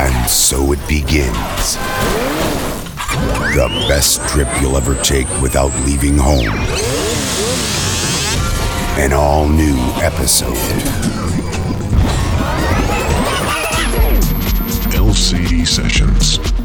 And so it begins. The best trip you'll ever take without leaving home. An all new episode. LCD Sessions.